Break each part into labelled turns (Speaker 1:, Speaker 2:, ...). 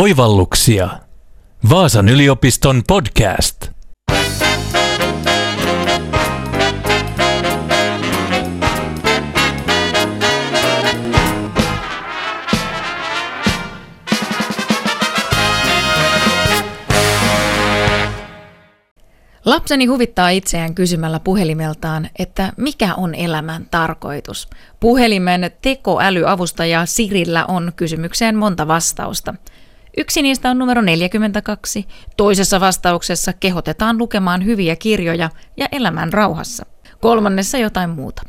Speaker 1: Oivalluksia. Vaasan yliopiston podcast.
Speaker 2: Lapseni huvittaa itseään kysymällä puhelimeltaan, että mikä on elämän tarkoitus. Puhelimen tekoälyavustaja Sirillä on kysymykseen monta vastausta. Yksi niistä on numero 42. Toisessa vastauksessa kehotetaan lukemaan hyviä kirjoja ja elämän rauhassa. Kolmannessa jotain muuta.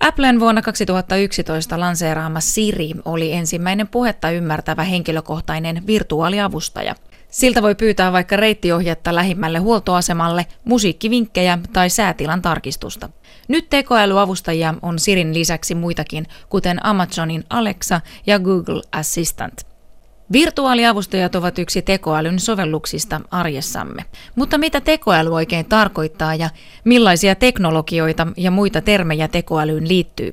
Speaker 2: Applen vuonna 2011 lanseeraama Siri oli ensimmäinen puhetta ymmärtävä henkilökohtainen virtuaaliavustaja – Siltä voi pyytää vaikka reittiohjetta lähimmälle huoltoasemalle, musiikkivinkkejä tai säätilan tarkistusta. Nyt tekoälyavustajia on Sirin lisäksi muitakin, kuten Amazonin Alexa ja Google Assistant. Virtuaaliavustajat ovat yksi tekoälyn sovelluksista arjessamme. Mutta mitä tekoäly oikein tarkoittaa ja millaisia teknologioita ja muita termejä tekoälyyn liittyy?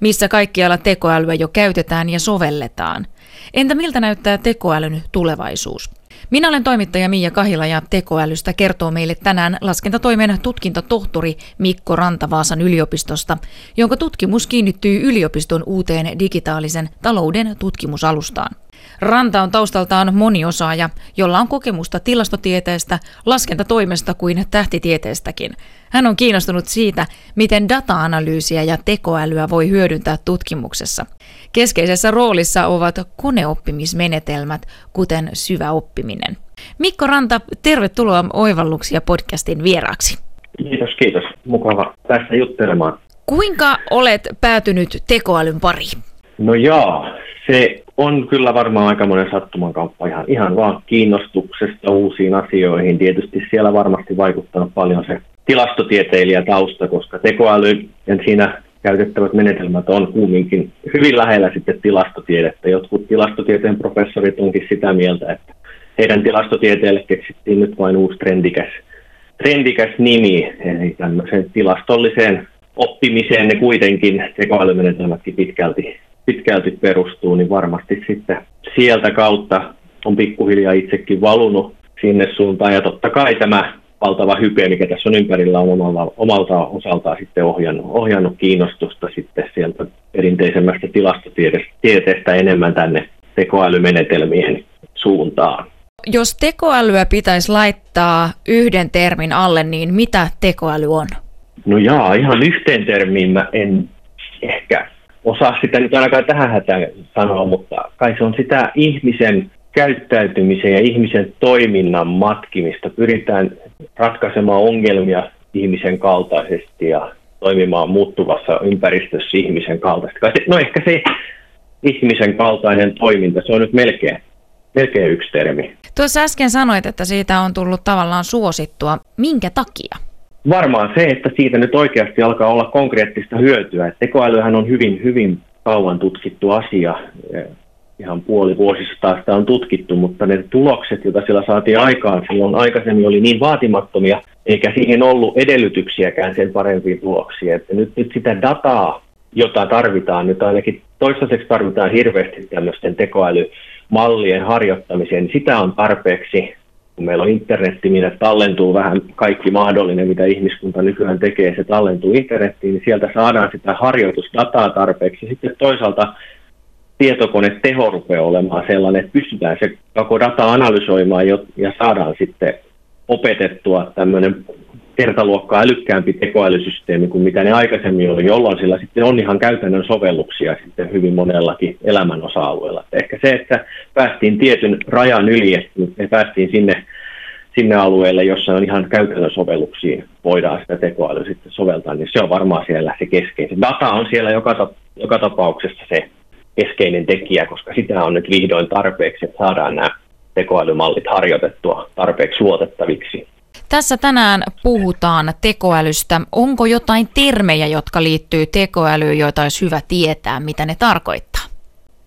Speaker 2: Missä kaikkialla tekoälyä jo käytetään ja sovelletaan? Entä miltä näyttää tekoälyn tulevaisuus? Minä olen toimittaja Miia Kahila ja tekoälystä kertoo meille tänään laskentatoimen tutkintotohtori Mikko Rantavaasan yliopistosta, jonka tutkimus kiinnittyy yliopiston uuteen digitaalisen talouden tutkimusalustaan. Ranta on taustaltaan moniosaaja, jolla on kokemusta tilastotieteestä, laskentatoimesta kuin tähtitieteestäkin. Hän on kiinnostunut siitä, miten data-analyysiä ja tekoälyä voi hyödyntää tutkimuksessa. Keskeisessä roolissa ovat koneoppimismenetelmät, kuten syvä oppiminen. Mikko Ranta, tervetuloa Oivalluksia podcastin vieraaksi.
Speaker 3: Kiitos, kiitos. Mukava päästä juttelemaan.
Speaker 2: Kuinka olet päätynyt tekoälyn pariin?
Speaker 3: No joo, se on kyllä varmaan aika monen sattuman kauppa ihan, ihan vaan kiinnostuksesta uusiin asioihin. Tietysti siellä varmasti vaikuttanut paljon se tilastotieteilijä tausta, koska tekoäly ja siinä käytettävät menetelmät on kumminkin hyvin lähellä sitten tilastotiedettä. Jotkut tilastotieteen professorit onkin sitä mieltä, että heidän tilastotieteelle keksittiin nyt vain uusi trendikäs, trendikäs nimi, eli tämmöiseen tilastolliseen oppimiseen ne kuitenkin tekoälymenetelmätkin pitkälti pitkälti perustuu, niin varmasti sitten sieltä kautta on pikkuhiljaa itsekin valunut sinne suuntaan. Ja totta kai tämä valtava hype, mikä tässä on ympärillä, on omalla, omalta osaltaan sitten ohjannut, ohjannut kiinnostusta sitten sieltä perinteisemmästä tilastotieteestä enemmän tänne tekoälymenetelmien suuntaan.
Speaker 2: Jos tekoälyä pitäisi laittaa yhden termin alle, niin mitä tekoäly on?
Speaker 3: No jaa, ihan yhteen termiin mä en ehkä osaa sitä nyt ainakaan tähän hätään sanoa, mutta kai se on sitä ihmisen käyttäytymisen ja ihmisen toiminnan matkimista. Pyritään ratkaisemaan ongelmia ihmisen kaltaisesti ja toimimaan muuttuvassa ympäristössä ihmisen kaltaisesti. No ehkä se ihmisen kaltainen toiminta, se on nyt melkein, melkein yksi termi.
Speaker 2: Tuossa äsken sanoit, että siitä on tullut tavallaan suosittua. Minkä takia?
Speaker 3: Varmaan se, että siitä nyt oikeasti alkaa olla konkreettista hyötyä. Et tekoälyhän on hyvin, hyvin kauan tutkittu asia. Ihan puoli vuosista sitä on tutkittu, mutta ne tulokset, joita sillä saatiin aikaan silloin aikaisemmin, oli niin vaatimattomia, eikä siihen ollut edellytyksiäkään sen parempiin tuloksiin. Että nyt, nyt sitä dataa, jota tarvitaan, nyt ainakin toistaiseksi tarvitaan hirveästi tämmöisten tekoälymallien harjoittamiseen, niin sitä on tarpeeksi kun meillä on internetti, minne tallentuu vähän kaikki mahdollinen, mitä ihmiskunta nykyään tekee, se tallentuu internettiin, niin sieltä saadaan sitä harjoitusdataa tarpeeksi. Sitten toisaalta tietokone teho rupeaa olemaan sellainen, että pystytään se koko data analysoimaan ja saadaan sitten opetettua tämmöinen kertaluokkaa älykkäämpi tekoälysysteemi kuin mitä ne aikaisemmin oli, jolloin sillä sitten on ihan käytännön sovelluksia sitten hyvin monellakin elämän osa-alueella. Ehkä se, että päästiin tietyn rajan yli, että me päästiin sinne, sinne alueelle, jossa on ihan käytännön sovelluksiin, voidaan sitä tekoälyä sitten soveltaa, niin se on varmaan siellä se keskeisin. Data on siellä joka, joka tapauksessa se keskeinen tekijä, koska sitä on nyt vihdoin tarpeeksi, että saadaan nämä tekoälymallit harjoitettua tarpeeksi luotettaviksi.
Speaker 2: Tässä tänään puhutaan tekoälystä. Onko jotain termejä, jotka liittyy tekoälyyn, joita olisi hyvä tietää, mitä ne tarkoittaa?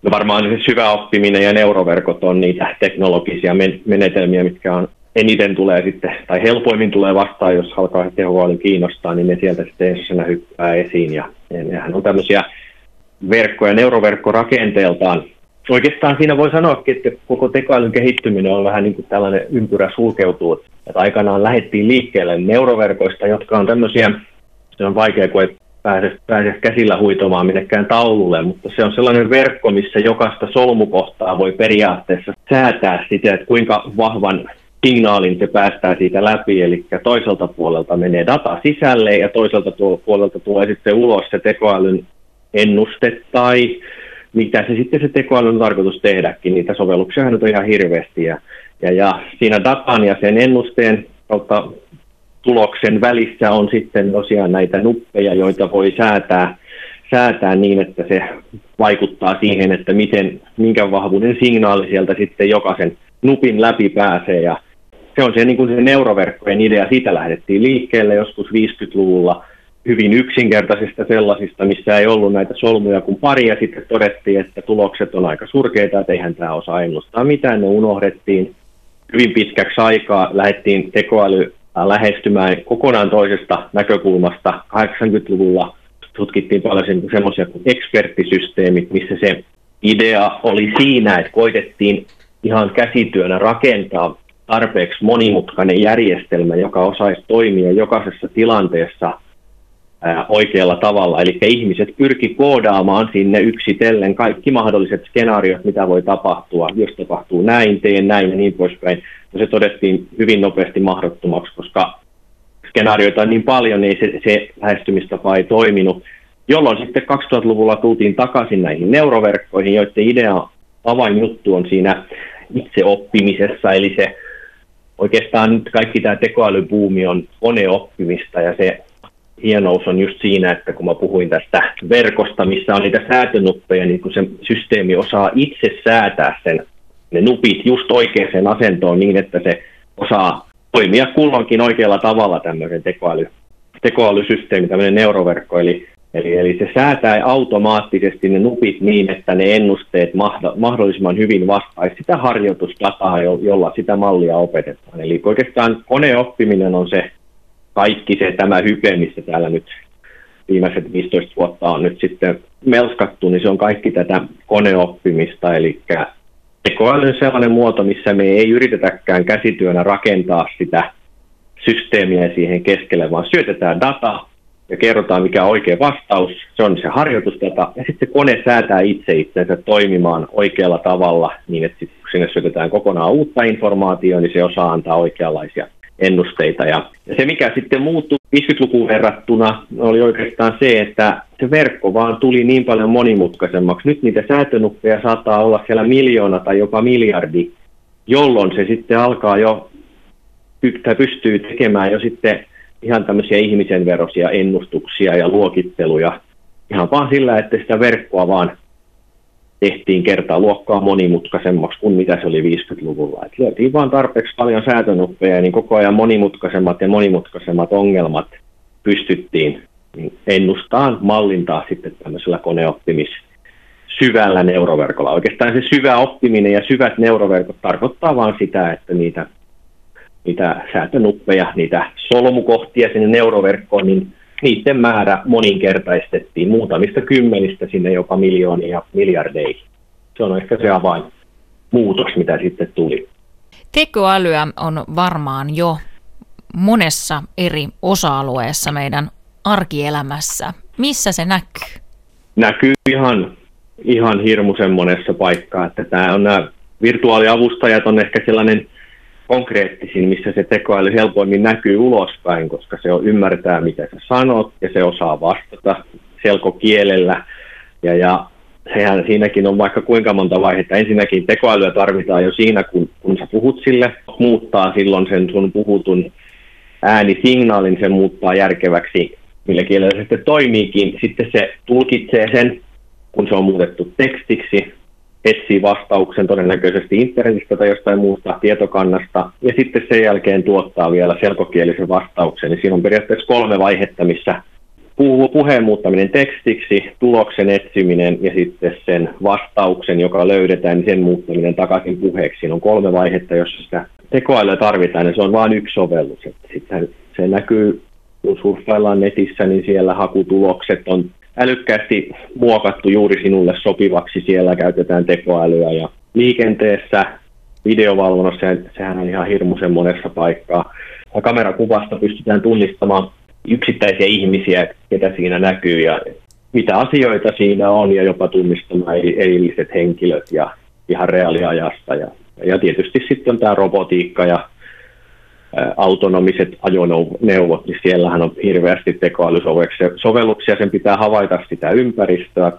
Speaker 3: No varmaan siis hyvä oppiminen ja neuroverkot on niitä teknologisia menetelmiä, mitkä on eniten tulee sitten, tai helpoimmin tulee vastaan, jos alkaa tehoäly kiinnostaa, niin ne sieltä sitten ensimmäisenä hyppää esiin. Ja nehän on tämmöisiä verkkoja, neuroverkkorakenteeltaan oikeastaan siinä voi sanoa, että koko tekoälyn kehittyminen on vähän niin kuin tällainen ympyrä sulkeutuu. Että aikanaan lähdettiin liikkeelle neuroverkoista, jotka on tämmöisiä, se on vaikea, kun ei pääse, pääse käsillä huitomaan minnekään taululle, mutta se on sellainen verkko, missä jokaista solmukohtaa voi periaatteessa säätää sitä, että kuinka vahvan signaalin se päästää siitä läpi, eli toiselta puolelta menee data sisälle ja toiselta puolelta tulee sitten ulos se tekoälyn ennuste tai mitä se sitten se tekoäly on tarkoitus tehdäkin. Niitä sovelluksia on ihan hirveästi ja, ja, ja siinä datan ja sen ennusteen kautta tuloksen välissä on sitten tosiaan näitä nuppeja, joita voi säätää, säätää niin, että se vaikuttaa siihen, että miten, minkä vahvuuden signaali sieltä sitten jokaisen nupin läpi pääsee. Ja se on se, niin kuin se neuroverkkojen idea, siitä lähdettiin liikkeelle joskus 50-luvulla hyvin yksinkertaisista sellaisista, missä ei ollut näitä solmuja kuin pari, ja sitten todettiin, että tulokset on aika surkeita, että eihän tämä osaa ennustaa mitään, ne unohdettiin. Hyvin pitkäksi aikaa lähdettiin tekoäly lähestymään kokonaan toisesta näkökulmasta. 80-luvulla tutkittiin paljon semmoisia kuin eksperttisysteemit, missä se idea oli siinä, että koitettiin ihan käsityönä rakentaa tarpeeksi monimutkainen järjestelmä, joka osaisi toimia jokaisessa tilanteessa oikealla tavalla. Eli ihmiset pyrki koodaamaan sinne yksitellen kaikki mahdolliset skenaariot, mitä voi tapahtua. Jos tapahtuu näin, teen näin ja niin poispäin. No se todettiin hyvin nopeasti mahdottomaksi, koska skenaarioita on niin paljon, niin se, se lähestymistapa ei toiminut. Jolloin sitten 2000-luvulla tultiin takaisin näihin neuroverkkoihin, joiden idea avainjuttu on siinä itseoppimisessa, eli se oikeastaan nyt kaikki tämä tekoälybuumi on koneoppimista ja se hienous on just siinä, että kun mä puhuin tästä verkosta, missä on niitä säätönuppeja, niin kun se systeemi osaa itse säätää sen, ne nupit just oikeaan asentoon niin, että se osaa toimia kulloinkin oikealla tavalla tämmöisen tekoäly, tekoälysysteemi, tämmöinen neuroverkko, eli Eli, eli se säätää automaattisesti ne nupit niin, että ne ennusteet mahdollisimman hyvin vastaisi sitä harjoitusdataa, jolla sitä mallia opetetaan. Eli oikeastaan koneoppiminen on se kaikki se tämä hype, missä täällä nyt viimeiset 15 vuotta on nyt sitten melskattu, niin se on kaikki tätä koneoppimista, eli tekoäly on sellainen muoto, missä me ei yritetäkään käsityönä rakentaa sitä systeemiä siihen keskelle, vaan syötetään data, ja kerrotaan, mikä on oikea vastaus. Se on se harjoitusteta. Ja sitten se kone säätää itse itsensä toimimaan oikealla tavalla niin, että sitten kun sinne syötetään kokonaan uutta informaatiota, niin se osaa antaa oikeanlaisia ennusteita. Ja, se, mikä sitten muuttui 50-lukuun verrattuna, oli oikeastaan se, että se verkko vaan tuli niin paljon monimutkaisemmaksi. Nyt niitä säätönuppeja saattaa olla siellä miljoona tai jopa miljardi, jolloin se sitten alkaa jo, tai pystyy tekemään jo sitten ihan tämmöisiä ihmisen verosia ennustuksia ja luokitteluja ihan vaan sillä, että sitä verkkoa vaan tehtiin kertaa luokkaa monimutkaisemmaksi kuin mitä se oli 50-luvulla. Et löytiin vaan tarpeeksi paljon säätönuppeja, niin koko ajan monimutkaisemmat ja monimutkaisemmat ongelmat pystyttiin niin ennustaan, mallintaa sitten tämmöisellä koneoppimis syvällä neuroverkolla. Oikeastaan se syvä oppiminen ja syvät neuroverkot tarkoittaa vain sitä, että niitä niitä säätönuppeja, niitä solmukohtia sinne neuroverkkoon, niin niiden määrä moninkertaistettiin muutamista kymmenistä sinne jopa miljoonia ja miljardeihin. Se on ehkä se avain muutos, mitä sitten tuli.
Speaker 2: Tekoälyä on varmaan jo monessa eri osa-alueessa meidän arkielämässä. Missä se näkyy?
Speaker 3: Näkyy ihan, ihan hirmuisen monessa paikkaa. Että tämä on nämä virtuaaliavustajat on ehkä sellainen konkreettisin, missä se tekoäly helpoimmin näkyy ulospäin, koska se on ymmärtää, mitä sä sanot, ja se osaa vastata selkokielellä. Ja, ja sehän siinäkin on vaikka kuinka monta vaihetta. Ensinnäkin tekoälyä tarvitaan jo siinä, kun, kun sä puhut sille, muuttaa silloin sen sun puhutun äänisignaalin, se muuttaa järkeväksi, millä kielellä se sitten toimiikin. Sitten se tulkitsee sen, kun se on muutettu tekstiksi, etsii vastauksen todennäköisesti internetistä tai jostain muusta tietokannasta, ja sitten sen jälkeen tuottaa vielä selkokielisen vastauksen. Niin siinä on periaatteessa kolme vaihetta, missä puheen muuttaminen tekstiksi, tuloksen etsiminen ja sitten sen vastauksen, joka löydetään, niin sen muuttaminen takaisin puheeksi. Siinä on kolme vaihetta, jossa sitä tekoälyä tarvitaan, ja se on vain yksi sovellus. Sitten se näkyy, kun surffaillaan netissä, niin siellä hakutulokset on älykkäästi muokattu juuri sinulle sopivaksi. Siellä käytetään tekoälyä ja liikenteessä, videovalvonnassa, sehän on ihan hirmuisen monessa paikkaa. Kamerakuvasta pystytään tunnistamaan yksittäisiä ihmisiä, ketä siinä näkyy ja mitä asioita siinä on ja jopa tunnistamaan erilliset henkilöt ja ihan reaaliajasta. Ja, ja tietysti sitten on tämä robotiikka ja autonomiset ajoneuvot, niin siellähän on hirveästi tekoälysovelluksia. Sen pitää havaita sitä ympäristöä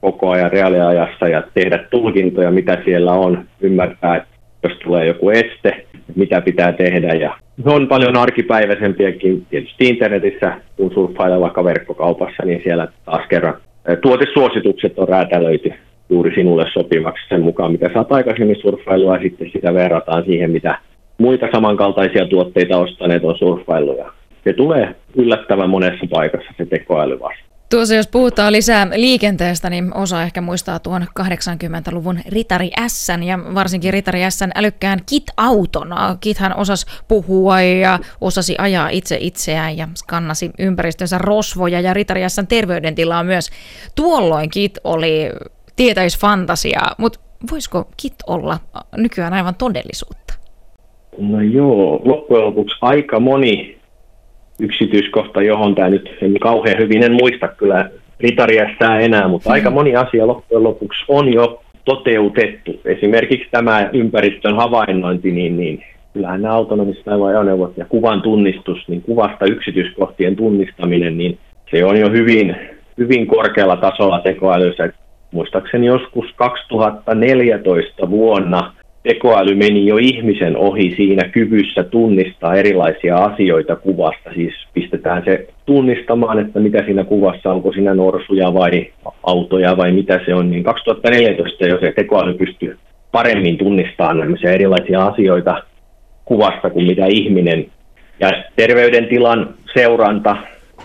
Speaker 3: koko ajan reaaliajassa ja tehdä tulkintoja, mitä siellä on, ymmärtää, että jos tulee joku este, mitä pitää tehdä. Ja on paljon arkipäiväisempiäkin tietysti internetissä, kun surffailee vaikka verkkokaupassa, niin siellä taas kerran tuotesuositukset on räätälöity juuri sinulle sopivaksi sen mukaan, mitä saat aikaisemmin surffailua, ja sitten sitä verrataan siihen, mitä muita samankaltaisia tuotteita ostaneet on surffailuja. Se tulee yllättävän monessa paikassa se tekoäly vasta.
Speaker 2: Tuossa jos puhutaan lisää liikenteestä, niin osa ehkä muistaa tuon 80-luvun Ritari S ja varsinkin Ritari S älykkään kit-auton. Kithän osasi puhua ja osasi ajaa itse itseään ja skannasi ympäristönsä rosvoja ja Ritari S terveydentilaa myös. Tuolloin kit oli tietäisfantasiaa, mutta voisiko kit olla nykyään aivan todellisuutta?
Speaker 3: No joo, loppujen lopuksi aika moni yksityiskohta, johon tämä nyt en kauhean hyvin, en muista kyllä ritariästää enää, mutta aika hmm. moni asia loppujen lopuksi on jo toteutettu. Esimerkiksi tämä ympäristön havainnointi, niin, niin kyllähän nämä autonomiset ajoneuvot ja kuvan tunnistus, niin kuvasta yksityiskohtien tunnistaminen, niin se on jo hyvin, hyvin korkealla tasolla tekoälyssä. Muistaakseni joskus 2014 vuonna tekoäly meni jo ihmisen ohi siinä kyvyssä tunnistaa erilaisia asioita kuvasta. Siis pistetään se tunnistamaan, että mitä siinä kuvassa, onko siinä norsuja vai autoja vai mitä se on. Niin 2014 jo se tekoäly pystyy paremmin tunnistamaan erilaisia asioita kuvasta kuin mitä ihminen. Ja terveydentilan seuranta,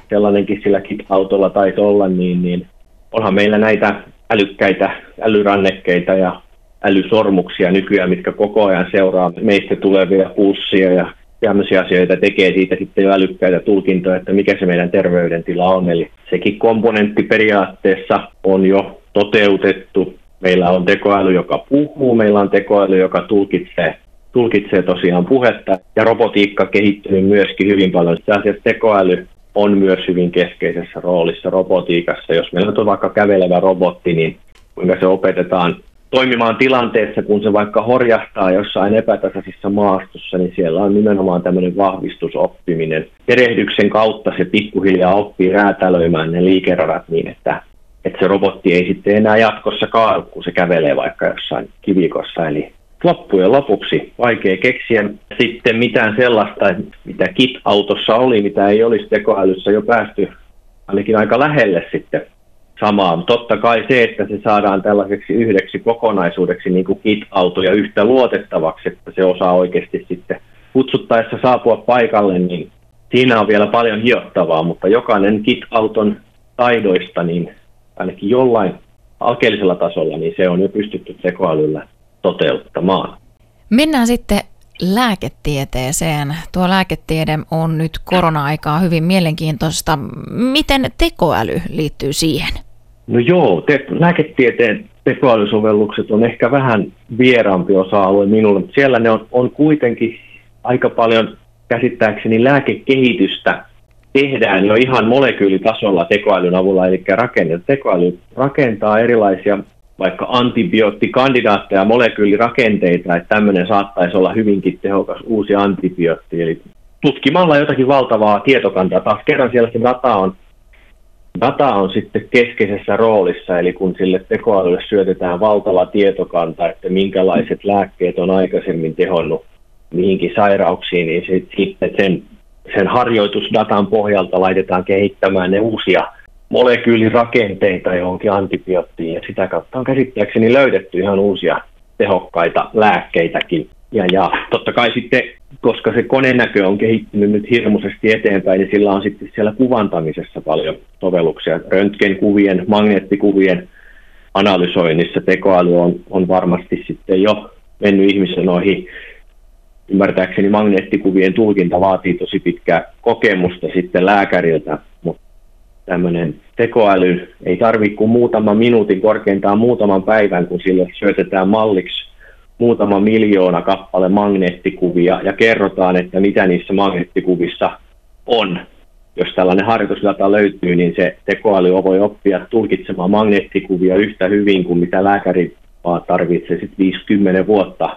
Speaker 3: sellainenkin sillä autolla taisi olla, niin, niin onhan meillä näitä älykkäitä älyrannekkeita ja älysormuksia nykyään, mitkä koko ajan seuraa meistä tulevia pulssia ja tämmöisiä asioita tekee siitä sitten jo älykkäitä tulkintoja, että mikä se meidän terveydentila on. Eli sekin komponentti periaatteessa on jo toteutettu. Meillä on tekoäly, joka puhuu, meillä on tekoäly, joka tulkitsee, tulkitsee tosiaan puhetta ja robotiikka kehittynyt myöskin hyvin paljon. Itse asiassa tekoäly on myös hyvin keskeisessä roolissa robotiikassa. Jos meillä on vaikka kävelevä robotti, niin kuinka se opetetaan toimimaan tilanteessa, kun se vaikka horjahtaa jossain epätasaisessa maastossa, niin siellä on nimenomaan tämmöinen vahvistusoppiminen. Perehdyksen kautta se pikkuhiljaa oppii räätälöimään ne liikeradat niin, että, että se robotti ei sitten enää jatkossa kaadu, kun se kävelee vaikka jossain kivikossa. Eli loppujen lopuksi vaikea keksiä sitten mitään sellaista, mitä KIT-autossa oli, mitä ei olisi tekoälyssä jo päästy ainakin aika lähelle sitten samaa. Totta kai se, että se saadaan tällaiseksi yhdeksi kokonaisuudeksi niin kuin kit-auto ja yhtä luotettavaksi, että se osaa oikeasti sitten kutsuttaessa saapua paikalle, niin siinä on vielä paljon hiottavaa, mutta jokainen kit-auton taidoista, niin ainakin jollain alkeellisella tasolla, niin se on jo pystytty tekoälyllä toteuttamaan.
Speaker 2: Mennään sitten lääketieteeseen. Tuo lääketiede on nyt korona-aikaa hyvin mielenkiintoista. Miten tekoäly liittyy siihen?
Speaker 3: No joo, te- lääketieteen tekoälysovellukset on ehkä vähän vieraampi osa-alue minulle, mutta siellä ne on, on kuitenkin aika paljon käsittääkseni lääkekehitystä tehdään jo ihan molekyylitasolla tekoälyn avulla, eli rakenne. tekoäly rakentaa erilaisia vaikka antibioottikandidaatteja, molekyylirakenteita, että tämmöinen saattaisi olla hyvinkin tehokas uusi antibiootti. Eli tutkimalla jotakin valtavaa tietokantaa, taas kerran siellä se data on Data on sitten keskeisessä roolissa, eli kun sille tekoälylle syötetään valtava tietokanta, että minkälaiset lääkkeet on aikaisemmin tehonnut mihinkin sairauksiin, niin sitten sen, sen harjoitusdatan pohjalta laitetaan kehittämään ne uusia molekyylirakenteita johonkin antibioottiin, ja sitä kautta on käsittääkseni löydetty ihan uusia tehokkaita lääkkeitäkin. Ja, ja totta kai sitten, koska se konenäkö on kehittynyt nyt hirmuisesti eteenpäin, niin sillä on sitten siellä kuvantamisessa paljon sovelluksia. Röntgenkuvien, magneettikuvien analysoinnissa tekoäly on, on varmasti sitten jo mennyt ihmisen ohi. Ymmärtääkseni magneettikuvien tulkinta vaatii tosi pitkää kokemusta sitten lääkäriltä, mutta tämmöinen tekoäly ei tarvitse kuin muutaman minuutin, korkeintaan muutaman päivän, kun sille syötetään malliksi muutama miljoona kappale magneettikuvia ja kerrotaan, että mitä niissä magneettikuvissa on. Jos tällainen harjoitusdata löytyy, niin se tekoäly voi oppia tulkitsemaan magneettikuvia yhtä hyvin kuin mitä lääkäri tarvitsee 50 vuotta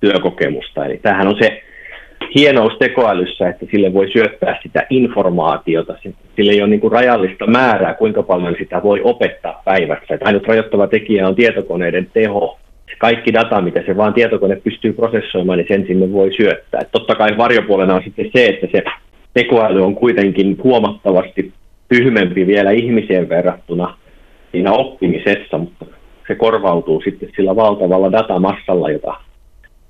Speaker 3: työkokemusta. Eli tämähän on se hienous tekoälyssä, että sille voi syöttää sitä informaatiota. Sille ei ole niin kuin rajallista määrää, kuinka paljon sitä voi opettaa päivässä. Että ainut rajoittava tekijä on tietokoneiden teho. Kaikki data, mitä se vaan tietokone pystyy prosessoimaan, niin sen sinne voi syöttää. Et totta kai varjopuolena on sitten se, että se tekoäly on kuitenkin huomattavasti tyhmempi vielä ihmiseen verrattuna siinä oppimisessa, mutta se korvautuu sitten sillä valtavalla datamassalla, jota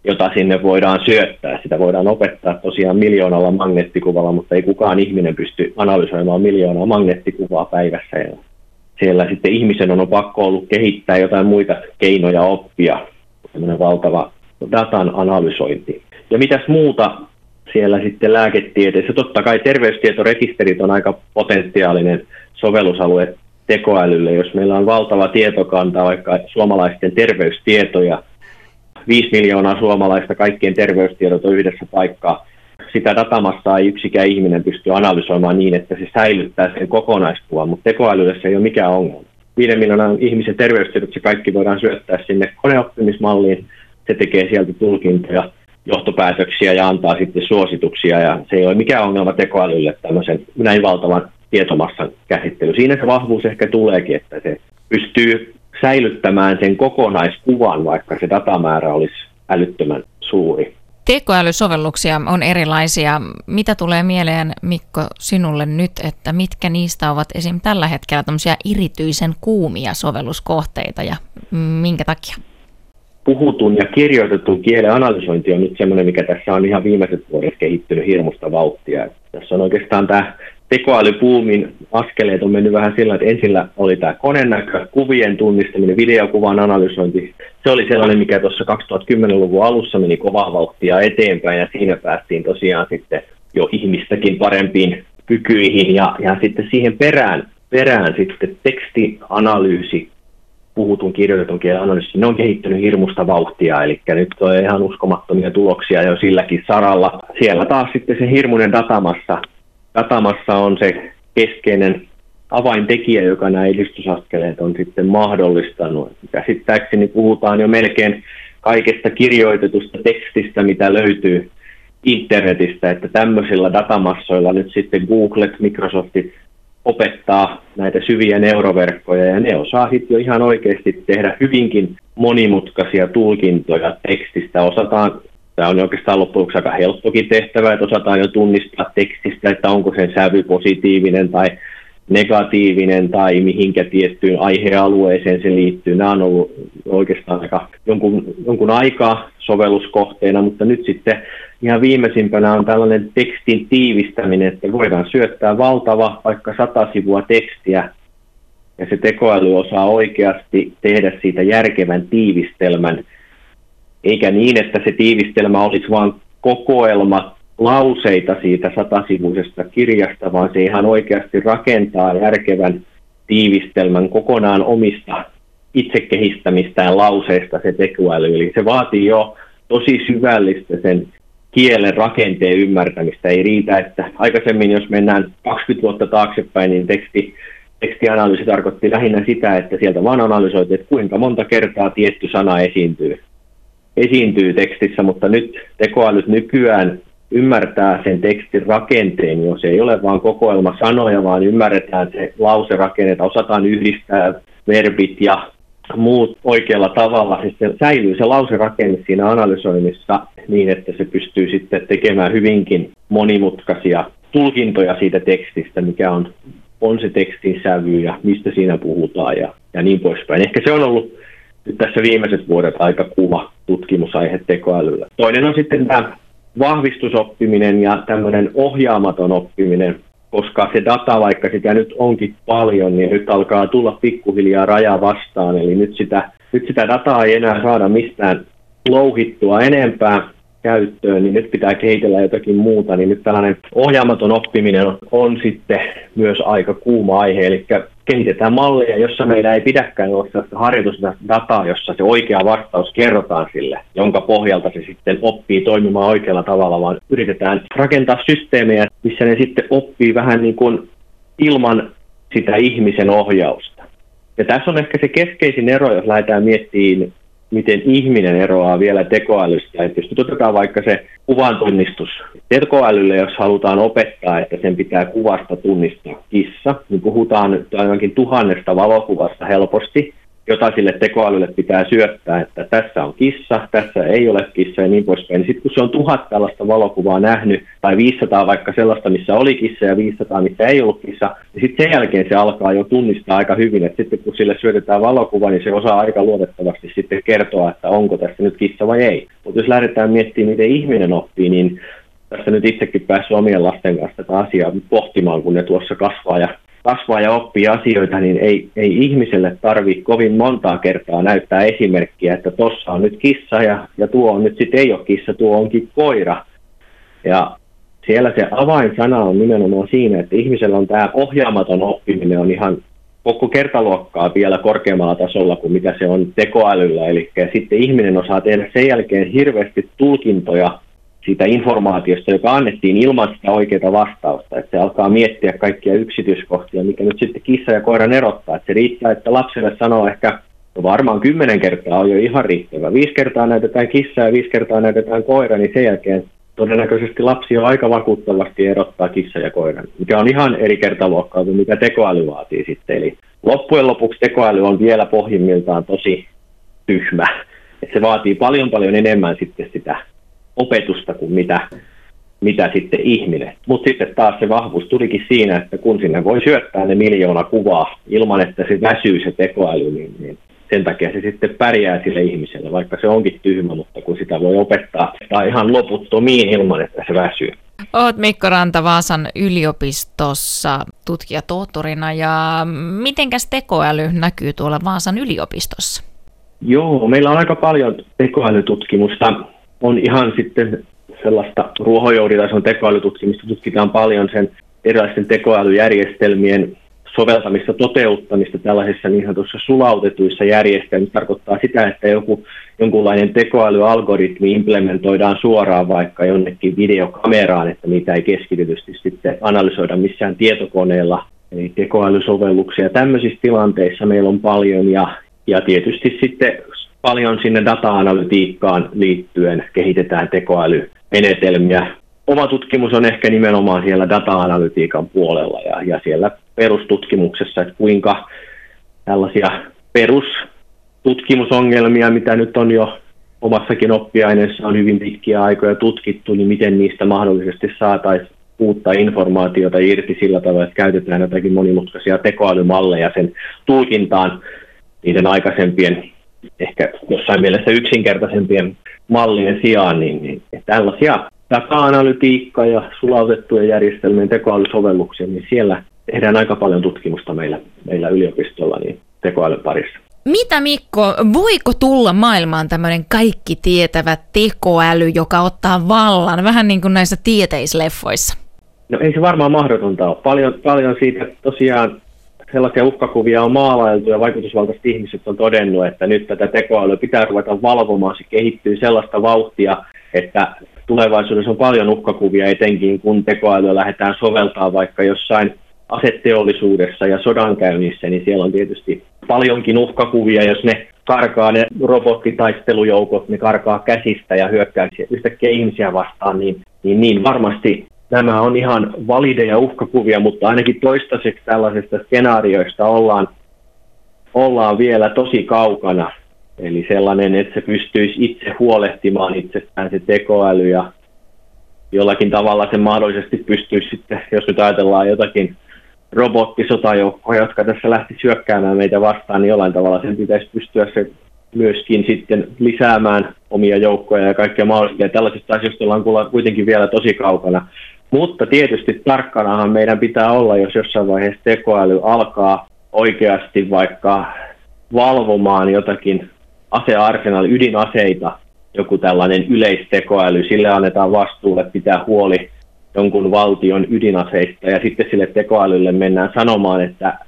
Speaker 3: jota sinne voidaan syöttää. Sitä voidaan opettaa tosiaan miljoonalla magneettikuvalla, mutta ei kukaan ihminen pysty analysoimaan miljoonaa magneettikuvaa päivässä. Ja siellä sitten ihmisen on pakko ollut kehittää jotain muita keinoja oppia, tämmöinen valtava datan analysointi. Ja mitäs muuta siellä sitten lääketieteessä? Totta kai terveystietorekisterit on aika potentiaalinen sovellusalue tekoälylle, jos meillä on valtava tietokanta, vaikka suomalaisten terveystietoja – 5 miljoonaa suomalaista, kaikkien terveystiedot on yhdessä paikkaa. Sitä datamassaa ei yksikään ihminen pysty analysoimaan niin, että se säilyttää sen kokonaiskuvan, mutta tekoälyllä se ei ole mikään ongelma. 5 miljoonan ihmisen terveystiedot, se kaikki voidaan syöttää sinne koneoppimismalliin, se tekee sieltä tulkintoja, johtopäätöksiä ja antaa sitten suosituksia, ja se ei ole mikään ongelma tekoälylle tämmöisen näin valtavan tietomassan käsittely. Siinä se vahvuus ehkä tuleekin, että se pystyy säilyttämään sen kokonaiskuvan, vaikka se datamäärä olisi älyttömän suuri.
Speaker 2: Tekoälysovelluksia on erilaisia. Mitä tulee mieleen, Mikko, sinulle nyt, että mitkä niistä ovat esim. tällä hetkellä tämmöisiä erityisen kuumia sovelluskohteita ja minkä takia?
Speaker 3: Puhutun ja kirjoitetun kielen analysointi on nyt semmoinen, mikä tässä on ihan viimeiset vuodet kehittynyt hirmusta vauhtia. Tässä on oikeastaan tämä tekoälypuumin askeleet on mennyt vähän sillä, että ensin oli tämä konenäkö, kuvien tunnistaminen, videokuvan analysointi. Se oli sellainen, mikä tuossa 2010-luvun alussa meni kovaa vauhtia eteenpäin ja siinä päästiin tosiaan sitten jo ihmistäkin parempiin kykyihin ja, ja sitten siihen perään, perään sitten tekstianalyysi, puhutun kirjoitetun kielen analyysi, ne on kehittynyt hirmusta vauhtia, eli nyt on ihan uskomattomia tuloksia jo silläkin saralla. Siellä taas sitten se hirmuinen datamassa datamassa on se keskeinen avaintekijä, joka nämä edistysaskeleet on sitten mahdollistanut. Käsittääkseni puhutaan jo melkein kaikesta kirjoitetusta tekstistä, mitä löytyy internetistä, että tämmöisillä datamassoilla nyt sitten Googlet, Microsoftit opettaa näitä syviä neuroverkkoja ja ne osaa sitten jo ihan oikeasti tehdä hyvinkin monimutkaisia tulkintoja tekstistä. Osataan Tämä on oikeastaan loppujen aika helppokin tehtävä, että osataan jo tunnistaa tekstistä, että onko sen sävy positiivinen tai negatiivinen tai mihinkä tiettyyn aihealueeseen se liittyy. Nämä on ollut oikeastaan aika jonkun, jonkun aikaa sovelluskohteena, mutta nyt sitten ihan viimeisimpänä on tällainen tekstin tiivistäminen, että voidaan syöttää valtava vaikka sata sivua tekstiä ja se tekoäly osaa oikeasti tehdä siitä järkevän tiivistelmän – eikä niin, että se tiivistelmä olisi vain kokoelma lauseita siitä satasivuisesta kirjasta, vaan se ihan oikeasti rakentaa järkevän tiivistelmän kokonaan omista itse kehittämistään lauseista se tekoäly. Eli se vaatii jo tosi syvällistä sen kielen rakenteen ymmärtämistä. Ei riitä, että aikaisemmin, jos mennään 20 vuotta taaksepäin, niin teksti, tekstianalyysi tarkoitti lähinnä sitä, että sieltä vaan analysoitiin, että kuinka monta kertaa tietty sana esiintyy esiintyy tekstissä, mutta nyt tekoälyt nykyään ymmärtää sen tekstin rakenteen, jos ei ole vain kokoelma sanoja, vaan ymmärretään se lauserakenne, että osataan yhdistää verbit ja muut oikealla tavalla. Siis se säilyy se lauserakenne siinä analysoinnissa niin, että se pystyy sitten tekemään hyvinkin monimutkaisia tulkintoja siitä tekstistä, mikä on, on se tekstin sävy ja mistä siinä puhutaan ja, ja niin poispäin. Ehkä se on ollut nyt tässä viimeiset vuodet aika kuva tutkimusaihe tekoälyllä. Toinen on sitten tämä vahvistusoppiminen ja tämmöinen ohjaamaton oppiminen, koska se data, vaikka sitä nyt onkin paljon, niin nyt alkaa tulla pikkuhiljaa raja vastaan. Eli nyt sitä, nyt sitä dataa ei enää saada mistään louhittua enempää. käyttöön, niin nyt pitää kehitellä jotakin muuta, niin nyt tällainen ohjaamaton oppiminen on, on sitten myös aika kuuma aihe, eli kehitetään malleja, jossa meillä ei pidäkään olla sellaista harjoitusdataa, jossa se oikea vastaus kerrotaan sille, jonka pohjalta se sitten oppii toimimaan oikealla tavalla, vaan yritetään rakentaa systeemejä, missä ne sitten oppii vähän niin kuin ilman sitä ihmisen ohjausta. Ja tässä on ehkä se keskeisin ero, jos lähdetään miettimään miten ihminen eroaa vielä tekoälystä. Että jos otetaan vaikka se kuvan tunnistus. Tekoälylle, jos halutaan opettaa, että sen pitää kuvasta tunnistaa kissa, niin puhutaan ainakin tuhannesta valokuvasta helposti jota sille tekoälylle pitää syöttää, että tässä on kissa, tässä ei ole kissa ja niin poispäin. Sitten kun se on tuhat tällaista valokuvaa nähnyt, tai 500 vaikka sellaista, missä oli kissa ja 500, missä ei ollut kissa, niin sitten sen jälkeen se alkaa jo tunnistaa aika hyvin, että sitten kun sille syötetään valokuva, niin se osaa aika luotettavasti sitten kertoa, että onko tässä nyt kissa vai ei. Mutta jos lähdetään miettimään, miten ihminen oppii, niin tässä nyt itsekin päässyt omien lasten kanssa tätä asiaa pohtimaan, kun ne tuossa kasvaa ja kasvaa ja oppii asioita, niin ei, ei ihmiselle tarvitse kovin montaa kertaa näyttää esimerkkiä, että tuossa on nyt kissa ja, ja tuo on nyt sitten ei ole kissa, tuo onkin koira. Ja siellä se avainsana on nimenomaan siinä, että ihmisellä on tämä ohjaamaton oppiminen on ihan koko kertaluokkaa vielä korkeammalla tasolla kuin mitä se on tekoälyllä. Eli sitten ihminen osaa tehdä sen jälkeen hirveästi tulkintoja siitä informaatiosta, joka annettiin ilman sitä oikeaa vastausta. Että se alkaa miettiä kaikkia yksityiskohtia, mikä nyt sitten kissa ja koiran erottaa. Että se riittää, että lapselle sanoo ehkä no varmaan kymmenen kertaa on jo ihan riittävä. Viisi kertaa näytetään kissa ja viisi kertaa näytetään koira, niin sen jälkeen todennäköisesti lapsi on aika vakuuttavasti erottaa kissa ja koiran, mikä on ihan eri kertaluokkaa kuin mitä tekoäly vaatii sitten. Eli loppujen lopuksi tekoäly on vielä pohjimmiltaan tosi tyhmä. että se vaatii paljon paljon enemmän sitten sitä opetusta kuin mitä, mitä sitten ihminen. Mutta sitten taas se vahvuus tulikin siinä, että kun sinne voi syöttää ne miljoona kuvaa ilman, että se väsyy se tekoäly, niin, niin sen takia se sitten pärjää sille ihmiselle, vaikka se onkin tyhmä, mutta kun sitä voi opettaa tai ihan loputtomiin ilman, että se väsyy.
Speaker 2: Olet Mikko Ranta Vaasan yliopistossa tutkijatohtorina ja mitenkäs tekoäly näkyy tuolla Vaasan yliopistossa?
Speaker 3: Joo, meillä on aika paljon tekoälytutkimusta on ihan sitten sellaista ruohonjuuritason tekoälytutkimista, tutkitaan paljon sen erilaisten tekoälyjärjestelmien soveltamista, toteuttamista tällaisissa niin sanotussa sulautetuissa järjestelmissä. Tarkoittaa sitä, että joku jonkunlainen tekoälyalgoritmi implementoidaan suoraan vaikka jonnekin videokameraan, että niitä ei keskitytysti sitten analysoida missään tietokoneella. Eli tekoälysovelluksia tämmöisissä tilanteissa meillä on paljon ja, ja tietysti sitten paljon sinne data-analytiikkaan liittyen kehitetään tekoälymenetelmiä. Oma tutkimus on ehkä nimenomaan siellä data-analytiikan puolella ja, ja siellä perustutkimuksessa, että kuinka tällaisia perustutkimusongelmia, mitä nyt on jo omassakin oppiaineessa on hyvin pitkiä aikoja tutkittu, niin miten niistä mahdollisesti saataisiin uutta informaatiota irti sillä tavalla, että käytetään jotakin monimutkaisia tekoälymalleja sen tulkintaan niiden aikaisempien ehkä jossain mielessä yksinkertaisempien mallien sijaan, niin, niin tällaisia data-analytiikkaa ja sulautettujen järjestelmien tekoälysovelluksia, niin siellä tehdään aika paljon tutkimusta meillä, meillä yliopistolla niin tekoälyn parissa.
Speaker 2: Mitä Mikko, voiko tulla maailmaan tämmöinen kaikki tietävä tekoäly, joka ottaa vallan, vähän niin kuin näissä tieteisleffoissa?
Speaker 3: No ei se varmaan mahdotonta ole. Paljon, paljon siitä tosiaan sellaisia uhkakuvia on maalailtu ja vaikutusvaltaiset ihmiset on todennut, että nyt tätä tekoälyä pitää ruveta valvomaan. Se kehittyy sellaista vauhtia, että tulevaisuudessa on paljon uhkakuvia, etenkin kun tekoälyä lähdetään soveltaa vaikka jossain aseteollisuudessa ja sodankäynnissä, niin siellä on tietysti paljonkin uhkakuvia, jos ne karkaa ne robottitaistelujoukot, ne karkaa käsistä ja hyökkää yhtäkkiä ihmisiä vastaan, niin, niin, niin varmasti nämä on ihan valideja uhkakuvia, mutta ainakin toistaiseksi tällaisista skenaarioista ollaan, ollaan vielä tosi kaukana. Eli sellainen, että se pystyisi itse huolehtimaan itsestään se tekoäly ja jollakin tavalla se mahdollisesti pystyisi sitten, jos nyt ajatellaan jotakin robottisotajoukkoja, jotka tässä lähti syökkäämään meitä vastaan, niin jollain tavalla sen pitäisi pystyä se myöskin sitten lisäämään omia joukkoja ja kaikkea mahdollista. Ja tällaisista asioista ollaan kuitenkin vielä tosi kaukana. Mutta tietysti tarkkanahan meidän pitää olla, jos jossain vaiheessa tekoäly alkaa oikeasti vaikka valvomaan jotakin asearsenaali, ydinaseita, joku tällainen yleistekoäly, sille annetaan vastuulle pitää huoli jonkun valtion ydinaseista. Ja sitten sille tekoälylle mennään sanomaan, että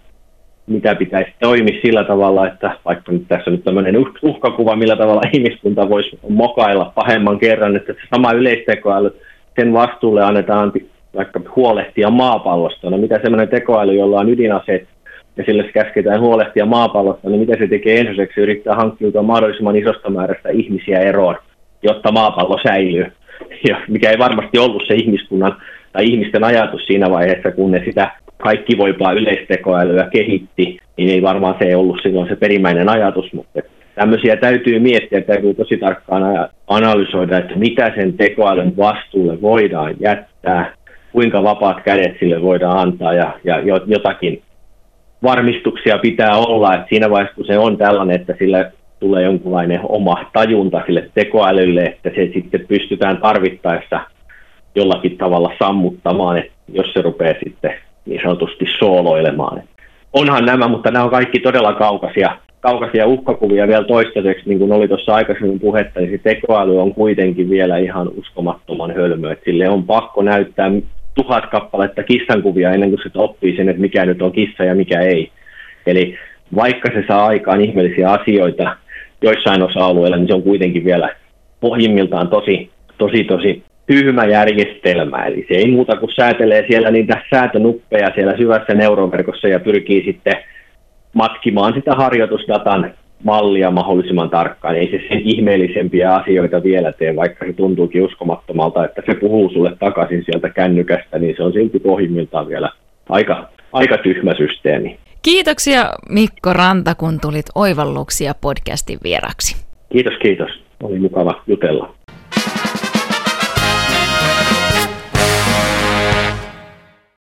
Speaker 3: mitä pitäisi toimia sillä tavalla, että vaikka nyt tässä on nyt tämmöinen uhkakuva, millä tavalla ihmiskunta voisi mokailla pahemman kerran, että se sama yleistekoäly, sen vastuulle annetaan vaikka huolehtia maapallosta. No mitä semmoinen tekoäly, jolla on ydinaseet ja sille käsketään huolehtia maapallosta, niin mitä se tekee ensisijaksi? Yrittää hankkiutua mahdollisimman isosta määrästä ihmisiä eroon, jotta maapallo säilyy. Ja mikä ei varmasti ollut se ihmiskunnan tai ihmisten ajatus siinä vaiheessa, kun ne sitä kaikki voipaa yleistekoälyä kehitti, niin ei varmaan se ei ollut silloin se perimmäinen ajatus, mutta tämmöisiä täytyy miettiä, täytyy tosi tarkkaan analysoida, että mitä sen tekoälyn vastuulle voidaan jättää, kuinka vapaat kädet sille voidaan antaa ja, ja jotakin varmistuksia pitää olla, että siinä vaiheessa kun se on tällainen, että sille tulee jonkunlainen oma tajunta sille tekoälylle, että se sitten pystytään tarvittaessa jollakin tavalla sammuttamaan, että jos se rupeaa sitten niin sanotusti sooloilemaan. Onhan nämä, mutta nämä on kaikki todella kaukaisia, kaukaisia uhkakuvia vielä toistaiseksi, niin kuin oli tuossa aikaisemmin puhetta, niin se tekoäly on kuitenkin vielä ihan uskomattoman hölmö, että sille on pakko näyttää tuhat kappaletta kissankuvia ennen kuin se oppii sen, että mikä nyt on kissa ja mikä ei. Eli vaikka se saa aikaan ihmeellisiä asioita joissain osa-alueilla, niin se on kuitenkin vielä pohjimmiltaan tosi, tosi, tosi tyhmä järjestelmä. Eli se ei muuta kuin säätelee siellä niitä säätönuppeja siellä syvässä neuroverkossa ja pyrkii sitten matkimaan sitä harjoitusdatan mallia mahdollisimman tarkkaan. Ei se sen ihmeellisempiä asioita vielä tee, vaikka se tuntuukin uskomattomalta, että se puhuu sulle takaisin sieltä kännykästä, niin se on silti pohjimmiltaan vielä aika, aika tyhmä systeemi.
Speaker 2: Kiitoksia Mikko Ranta, kun tulit Oivalluksia podcastin vieraksi.
Speaker 3: Kiitos, kiitos. Oli mukava jutella.